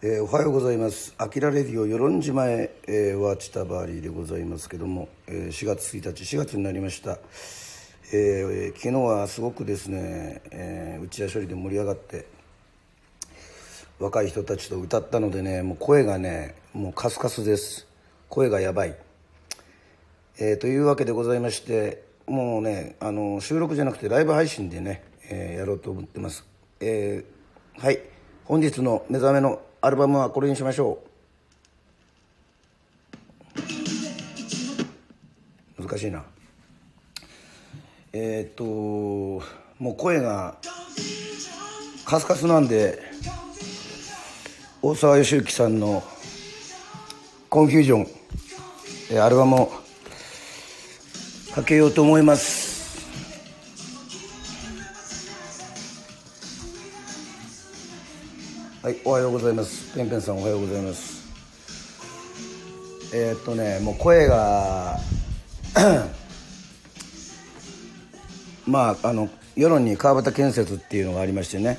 えー、おはようございます。アキラレディオ与論島へ、えー、はチタバーリーでございますけども、えー、4月1日、4月になりました。えー昨日はすごくですね、えー内田処理で盛り上がって、若い人たちと歌ったのでね、もう声がね、もうカスカスです。声がやばい。えーというわけでございましてもうねあの収録じゃなくてライブ配信でね、えーやろうと思ってます、えーはい本日の目覚めのアルバムはこれにしましょう。難しいな。えっ、ともう声がカスカスなんで大沢良之さんの「コンフュージョン」アルバムをかけようと思います。はいおはようございます。ペンペンさんおはようございます。えーっとねもう声が まああの世論に川端建設っていうのがありましてね。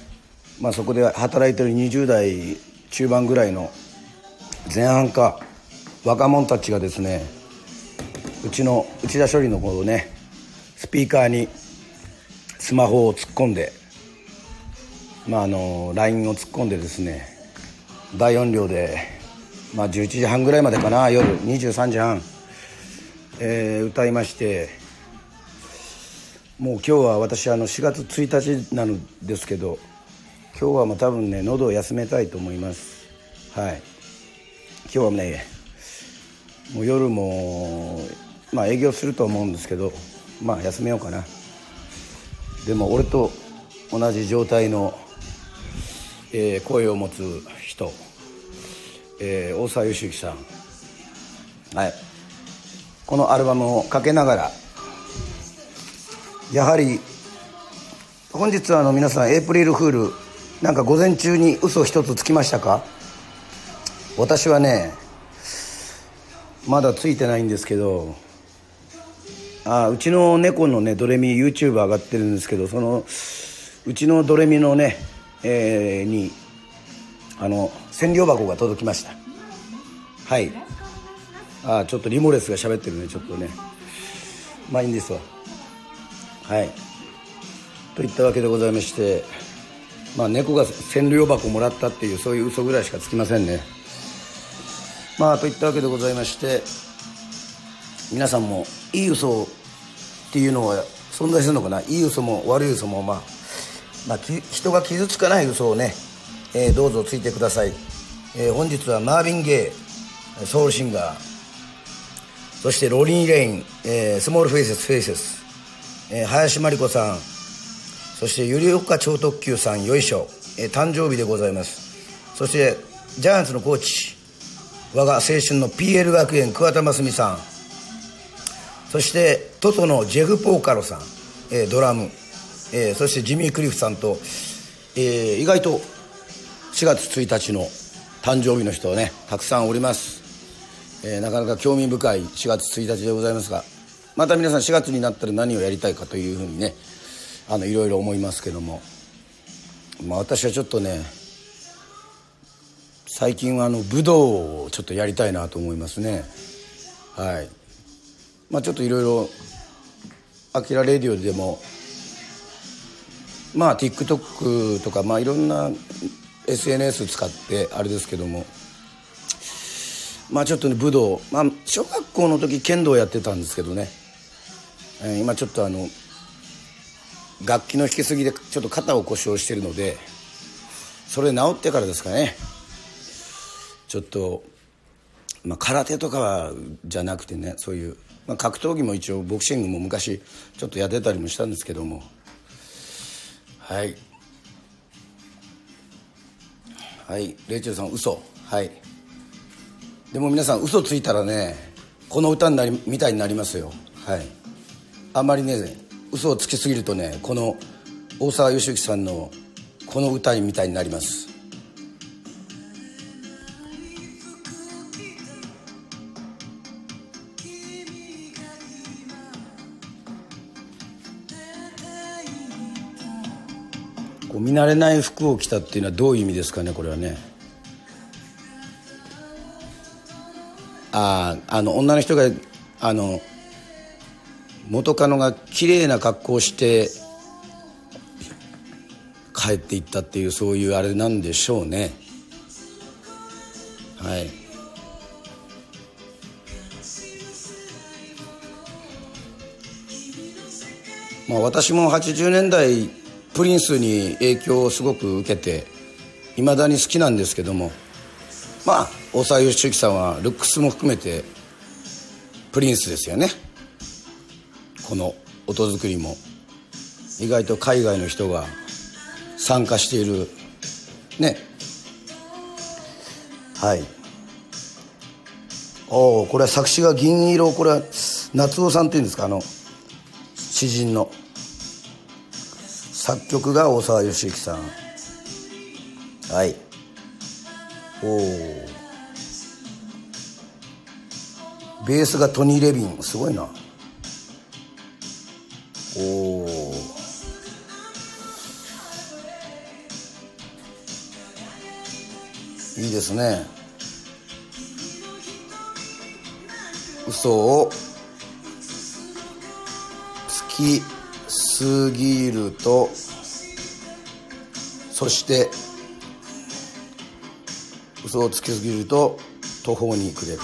まあそこで働いてる20代中盤ぐらいの前半か若者たちがですねうちの内田処理のこうねスピーカーにスマホを突っ込んでまああの LINE を突っ込んでですね大音量で、まあ、11時半ぐらいまでかな夜23時半、えー歌いましてもう今日は私あの4月1日なのですけど今日はもう多分ね喉を休めたいと思います。はい。今日はねもう夜もまあ営業すると思うんですけどまあ休めようかな。でも俺と同じ状態の、えー声を持つ人、えー大沢良之さん。はい。このアルバムをかけながらやはり本日はあの皆さんエイプリルフールなんか午前中に嘘一つつきましたか？私はねまだついてないんですけどあうちの猫のねドレミ YouTube 上がってるんですけどそのうちのドレミのね、えーにあの千両箱が届きました。はい。あちょっとリモレスが喋ってるねちょっとね。まあいいんですわ。はい。といったわけでございましてまあ猫が千両箱もらったっていうそういう嘘ぐらいしかつきませんね。まあといったわけでございまして皆さんもいい嘘っていうのは存在するのかな？いい嘘も悪い嘘もまあ、まあ、人が傷つかない嘘をね、えーどうぞついてください、えー本日はマービン・ゲイソウルシンガー。そしてロリー・レイン、えースモールフェイセス・フェイセス、えー林真理子さん。そしてゆりおか超特急さんよいしょ、えー誕生日でございます。そしてジャイアンツのコーチ我が青春の PL 学園桑田真澄さん。そしてトトのジェフ・ポーカロさん、えードラム、えーそしてジミー・クリフさんと、えー意外と4月1日の誕生日の人ねたくさんおります、えーなかなか興味深い4月1日でございますがまた皆さん4月になったら何をやりたいかというふうにねあのいろいろ思いますけども、まあ、私はちょっとね最近はあの武道をちょっとやりたいなと思いますね。はい。まあちょっといろいろ「アキラレディオ」でもまあ TikTok とかまあいろんな SNS 使ってあれですけども。まあちょっとね武道。まあ小学校の時剣道やってたんですけどね、えー今ちょっとあの楽器の弾きすぎでちょっと肩を故障してるのでそれ治ってからですかね。ちょっと、まあ、空手とかはじゃなくてねそういう、まあ、格闘技も一応ボクシングも昔ちょっとやってたりもしたんですけども。はい。はい。レイチェルさん嘘。はい。でも皆さん嘘ついたらねこの歌になりみたいになりますよ。はい。あんまりね嘘をつきすぎるとねこの大沢良幸さんのこの歌みたいになります。こう見慣れない服を着たっていうのはどういう意味ですかねこれはね。ああの女の人があの元カノが綺麗な格好をして帰っていったっていうそういうあれなんでしょうね。はい。まあ私も80年代プリンスに影響をすごく受けていまだに好きなんですけどもまあ大沢良之さんはルックスも含めてプリンスですよね。この音作りも。意外と海外の人が参加している。ね。はい。おおこれは作詞が銀色これは夏夫さんっていうんですか？あの詩人の。作曲が大沢良之さん。はい。おおベースがトニー・レビン。すごいな。おおいいですね。嘘を。つき。すぎるとそして嘘をつきすぎると途方に暮れる。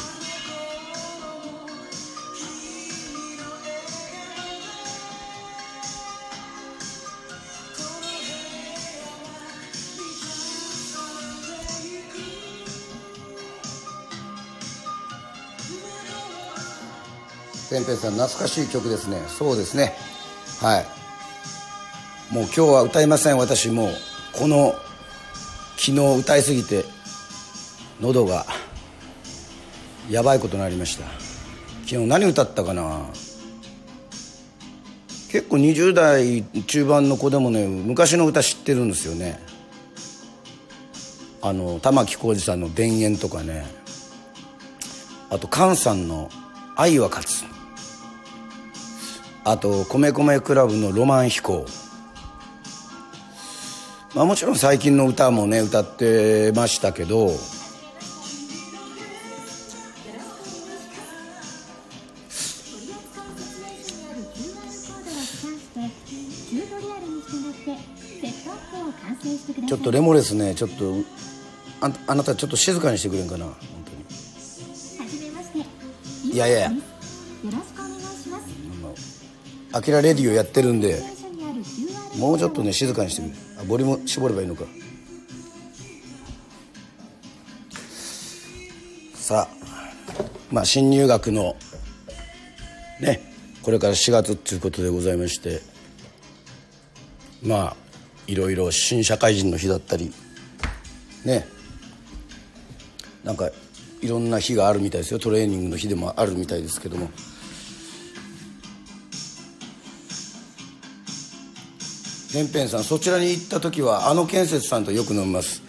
ペンペンさん懐かしい曲ですね。そうですね。はい。もう今日は歌いません。私もうこの昨日歌いすぎて喉がやばいことになりました。昨日何歌ったかな？結構20代中盤の子でもね昔の歌知ってるんですよね。あの玉置浩二さんの「田園」とかね。あと菅さんの「愛は勝つ」あと米米クラブの「ロマン飛行」まあもちろん最近の歌もね歌ってましたけど。ちょっとレモレスねちょっとああなたちょっと静かにしてくれんかな本当に。いやいやいやアキラレディをやってるんでもうちょっとね静かにしてくれあボリューム絞ればいいのか。さあまあ新入学のねこれから4月っていうことでございましてまあいろいろ新社会人の日だったりねなんかいろんな日があるみたいですよ。トレーニングの日でもあるみたいですけども。ペンペンさんそちらに行った時はあの建設さんとよく飲みます。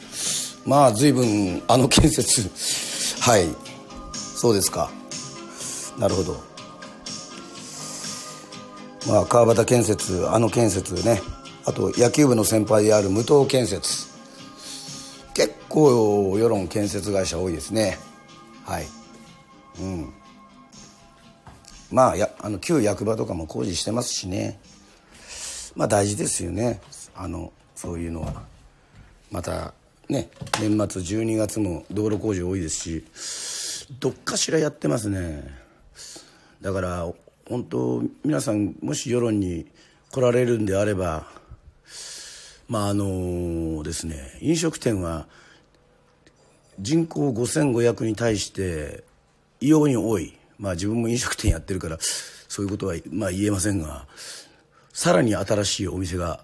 まあ随分あの建設。はい。そうですか。なるほど。まあ川端建設あの建設ね。あと野球部の先輩である武藤建設。結構世論建設会社多いですね。はい。うん。まあやあの旧役場とかも工事してますしね。まあ大事ですよね。あのそういうのは。またね年末12月も道路工事多いですしどっかしらやってますね。だから本当皆さんもし世論に来られるんであればまああのですね飲食店は人口5500に対して異様に多い。まあ自分も飲食店やってるからそういうことはまあ言えませんがさらに新しいお店が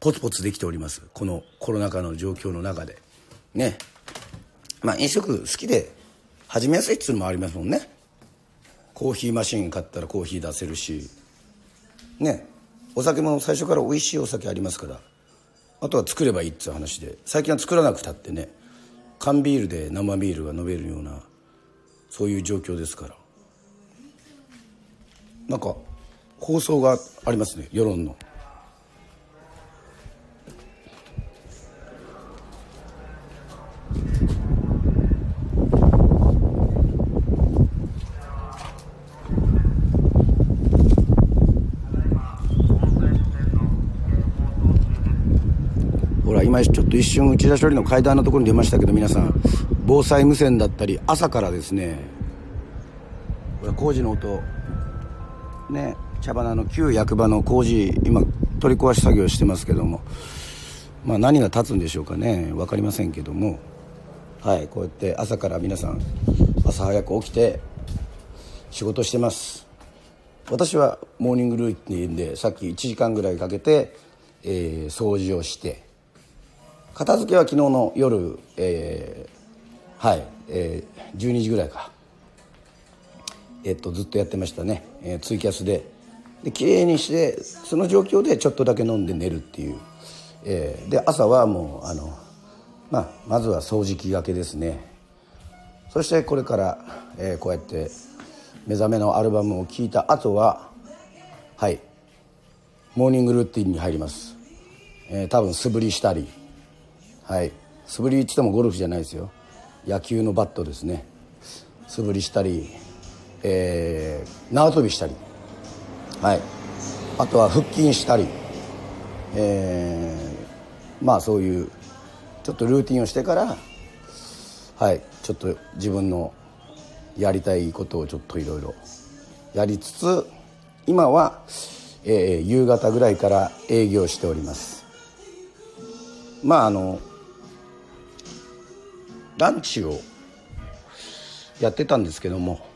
ポツポツできております。このコロナ禍の状況の中で。ね。まあ飲食好きで始めやすいっつうのもありますもんね。コーヒーマシン買ったらコーヒー出せるし。ね。お酒も最初から美味しいお酒ありますから。あとは作ればいいっつう話で。最近は作らなくたってね。缶ビールで生ビールが飲めるようなそういう状況ですから。なんか構想がありますね世論の。ほら今ちょっと一瞬内田処理の階段のところに出ましたけど皆さん防災無線だったり朝からですねこれ工事の音ね茶花の旧役場の工事今取り壊し作業してますけどもまあ何が立つんでしょうかね。分かりませんけども。はいこうやって朝から皆さん朝早く起きて仕事してます。私はモーニングルーティンでさっき1時間ぐらいかけて、えー、掃除をして片付けは昨日の夜、えー、はい、えー、12時ぐらいか。えっとずっとやってましたね、えー、ツイキャスでで綺麗にしてその状況でちょっとだけ飲んで寝るっていう、えー、で朝はもうあの、まあ、まずは掃除機がけですね。そしてこれから、えー、こうやって目覚めのアルバムを聴いた後ははい。モーニングルーティンに入ります、えー、多分素振りしたり。はい。素振りっつってもゴルフじゃないですよ。野球のバットですね。素振りしたり、えー、縄跳びしたり。はい。あとは腹筋したり、えー、まあそういうちょっとルーティンをしてからはい。ちょっと自分のやりたいことをちょっといろいろやりつつ今は、えー、夕方ぐらいから営業しております。まああのランチをやってたんですけども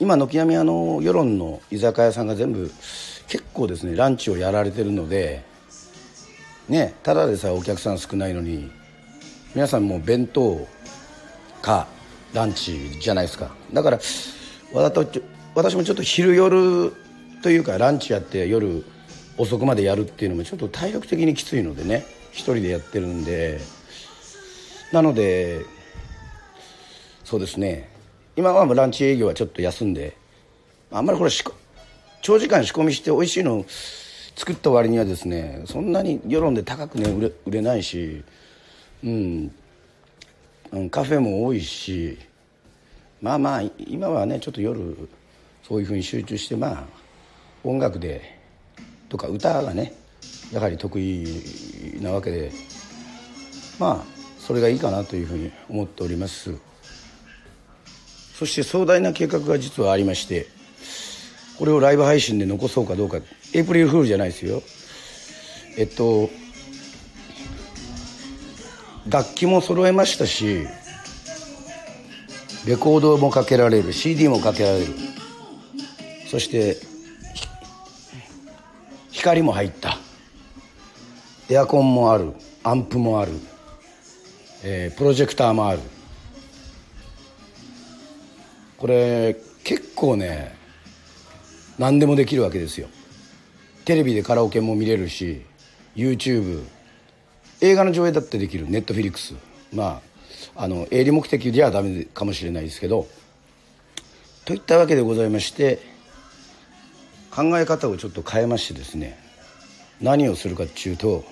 今軒並みあの世論の居酒屋さんが全部結構ですねランチをやられてるのでねただでさえお客さん少ないのに皆さんもう弁当かランチじゃないですか。だから私もちょっと昼夜というかランチやって夜遅くまでやるっていうのもちょっと体力的にきついのでね一人でやってるんで。なのでそうですね。今はランチ営業はちょっと休んであんまりこれ長時間仕込みして美味しいの作った割にはですねそんなに世論で高くね売れ売れないし、うん、カフェも多いしまあまあ今はねちょっと夜そういうふうに集中してまあ音楽でとか歌がねやはり得意なわけでまあそれがいいかなというふうに思っております。そして壮大な計画が実はありましてこれをライブ配信で残そうかどうか。エイプリルフールじゃないですよ。えっと楽器も揃えましたしレコードもかけられる CD もかけられる。そして光も入った。エアコンもある。アンプもある。えー、プロジェクターもある。これ結構ね何でもできるわけですよ。テレビでカラオケも見れるし YouTube 映画の上映だってできる。ネットフィリックス。まああの営利目的ではダメかもしれないですけど。といったわけでございまして考え方をちょっと変えましてですね何をするかっていうと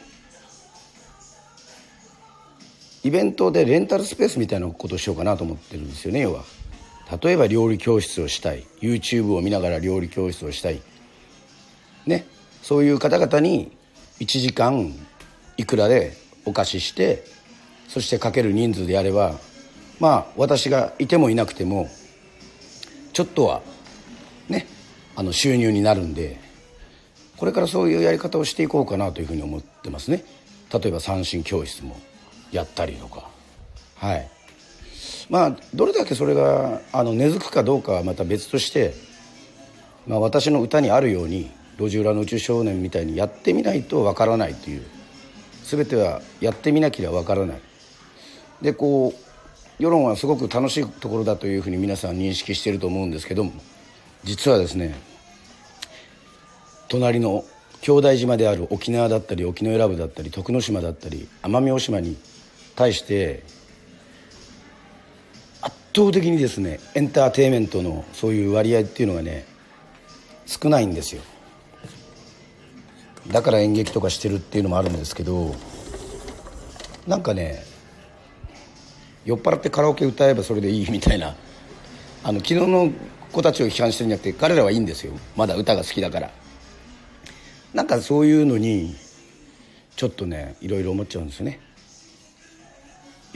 イベントでレンタルスペースみたいなことをしようかなと思ってるんですよね要は。例えば料理教室をしたい。YouTube を見ながら料理教室をしたい。ね。そういう方々に1時間いくらでお貸ししてそしてかける人数であればまあ私がいてもいなくてもちょっとはね。あの収入になるんでこれからそういうやり方をしていこうかなというふうに思ってますね。例えば三振教室もやったりとか。はい。まあどれだけそれがあの根付くかどうかはまた別として、まあ、私の歌にあるように路地裏の宇宙少年みたいにやってみないとわからないという全てはやってみなきゃわからない。でこう世論はすごく楽しいところだというふうに皆さん認識していると思うんですけども実はですね隣の兄弟島である沖縄だったり沖永良部だったり徳之島だったり奄美大島に対して倒的にですねエンターテインメントのそういう割合っていうのがね少ないんですよ。だから演劇とかしてるっていうのもあるんですけどなんかね酔っ払ってカラオケ歌えばそれでいいみたいなあの昨日の子たちを批判してるんじゃなくて彼らはいいんですよ。まだ歌が好きだから。なんかそういうのにちょっとねいろいろ思っちゃうんですよね。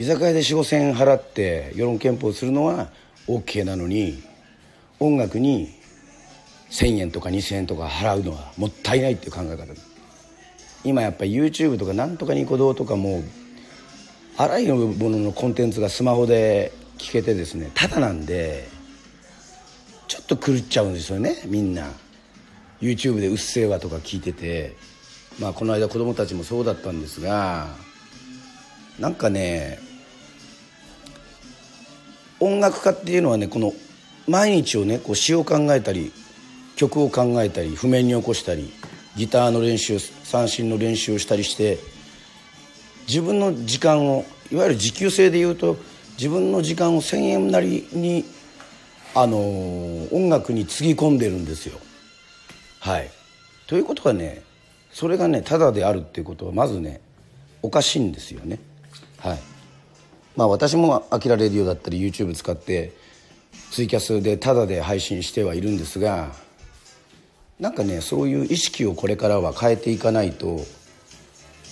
居酒屋で4 5千円払って世論憲法するのは OK なのに音楽に1,000円とか2,000円とか払うのはもったいないっていう考え方。今やっぱり YouTube とかなんとかニコ動とかもあらゆるもののコンテンツがスマホで聞けてですねただなんでちょっと狂っちゃうんですよねみんな。YouTube で「うっせぇわ」とか聞いててまあこの間子供たちもそうだったんですがなんかね音楽家っていうのはねこの毎日をねこう詩を考えたり曲を考えたり譜面に起こしたりギターの練習三振の練習をしたりして自分の時間をいわゆる時給制でいうと自分の時間を1,000円なりにあの音楽につぎ込んでるんですよ。はい、ということはねそれがねただであるっていうことはまずねおかしいんですよね。はいまあ、私も「あきらレディオ」だったり YouTube 使ってツイキャスでタダで配信してはいるんですがなんかねそういう意識をこれからは変えていかないと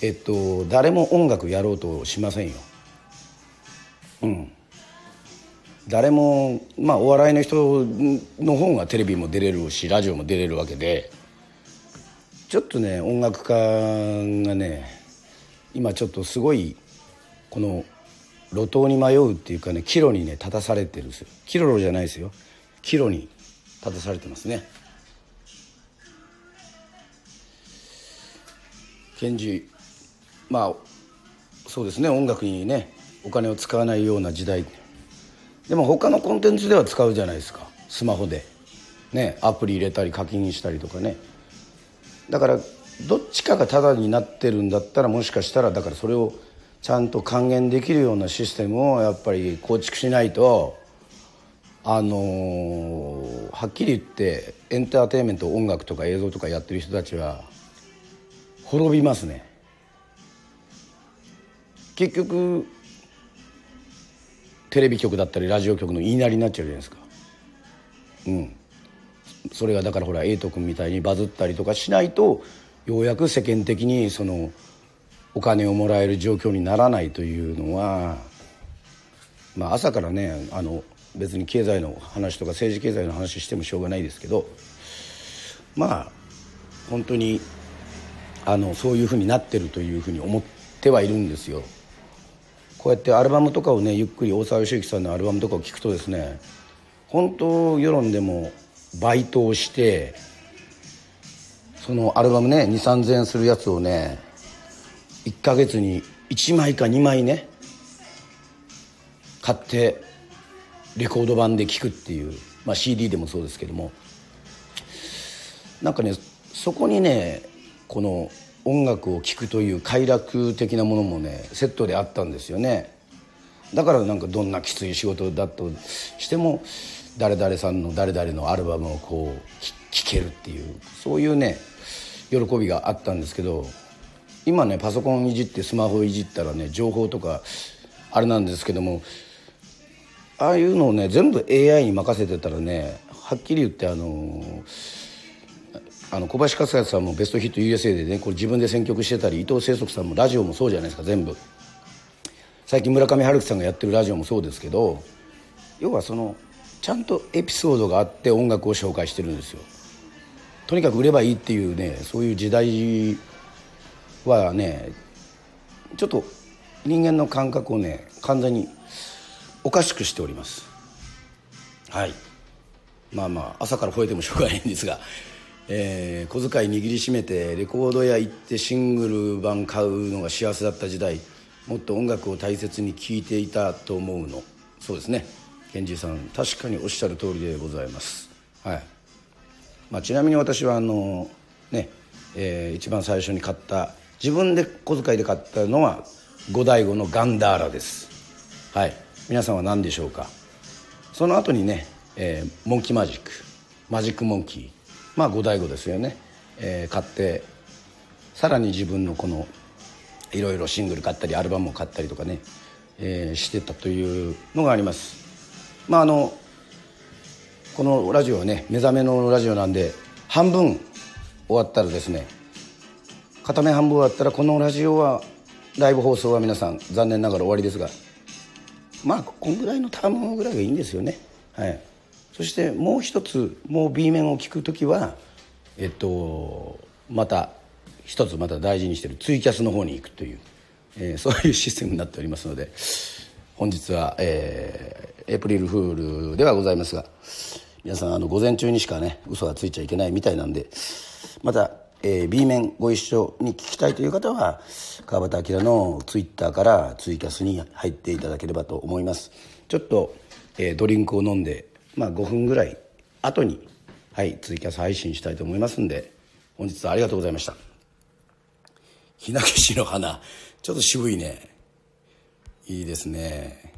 えっと誰も音楽やろうとしませんよ。うん誰もまあお笑いの人の方がテレビも出れるしラジオも出れるわけでちょっとね音楽家がね今ちょっとすごいこの路頭に迷うっていうかね岐路にね立たされてるんですよ。キロロじゃないですよ。岐路に立たされてますね。賢治まあそうですね。音楽にねお金を使わないような時代。でも他のコンテンツでは使うじゃないですか。スマホで。ねアプリ入れたり課金したりとかね。だからどっちかがタダになってるんだったらもしかしたらだからそれをちゃんと還元できるようなシステムをやっぱり構築しないとあのー、はっきり言ってエンターテインメント音楽とか映像とかやってる人たちは滅びますね。結局テレビ局だったりラジオ局の言いなりになっちゃうじゃないですか。うん。それがだからほら瑛斗君みたいにバズったりとかしないとようやく世間的にそのお金をもらえる状況にならないというのはまあ朝からねあの別に経済の話とか政治経済の話してもしょうがないですけどまあ本当にあのそういうふうになってるというふうに思ってはいるんですよ。こうやってアルバムとかをねゆっくり大沢良之さんのアルバムとかを聴くとですね本当世論でもバイトをしてそのアルバムね2 3 0 0 0円するやつをね1ヶ月に1枚か2枚ね買ってレコード版で聴くっていう、まあ、CD でもそうですけども。なんかねそこにねこの音楽を聴くという快楽的なものもねセットであったんですよね。だからなんかどんなきつい仕事だとしても誰々さんの誰々のアルバムをこう聴けるっていうそういうね喜びがあったんですけど。今ねパソコンいじってスマホいじったらね情報とかあれなんですけどもああいうのをね全部 AI に任せてたらねはっきり言ってあのあの小林克也さんもベストヒット USA でねこれ自分で選曲してたり伊藤清則さんもラジオもそうじゃないですか全部。最近村上春樹さんがやってるラジオもそうですけど要はそのちゃんとエピソードがあって音楽を紹介してるんですよ。とにかく売ればいいっていうねそういう時代はねちょっと人間の感覚をね完全におかしくしております。はい。まあまあ朝から吠えてもしょうがないんですがえー、小遣い握りしめてレコード屋行ってシングル版買うのが幸せだった時代もっと音楽を大切に聴いていたと思うの。そうですね。ケンジさん確かにおっしゃる通りでございます。はい、まあ、ちなみに私はあのね、えー、一番最初に買った自分で小遣いで買ったのは五醍醐のガンダーラです。はい。皆さんは何でしょうか？その後にね、えー、モンキーマジック。マジックモンキー。まあ五醍醐ですよね、えー、買ってさらに自分のこのいろいろシングル買ったりアルバムを買ったりとかね、えー、してたというのがあります。まああのこのラジオはね目覚めのラジオなんで半分終わったらですね片目半分終わったらこのラジオはライブ放送は皆さん残念ながら終わりですがまあこんぐらいのタームぐらいがいいんですよね。はい。そしてもう一つもう B 面を聞く時はえっとまた一つまた大事にしてるツイキャスの方に行くという、えー、そういうシステムになっておりますので本日は、えー、エプリルフールではございますが皆さんあの午前中にしかね嘘がついちゃいけないみたいなんでまた、えー、B 面ご一緒に聞きたいという方は川端明のツイッターからツイキャスに入っていただければと思います。ちょっと、えー、ドリンクを飲んで、まあ、5分ぐらい後に、はい、ツイキャス配信したいと思いますんで本日はありがとうございました。ひなけしの花。ちょっと渋いね。いいですね。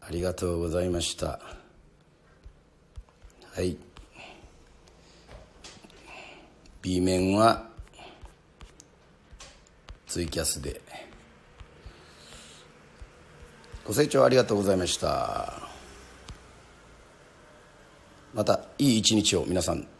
ありがとうございました。はい。B 面はツイキャスで。ご清聴ありがとうございました。またいい一日を皆さん。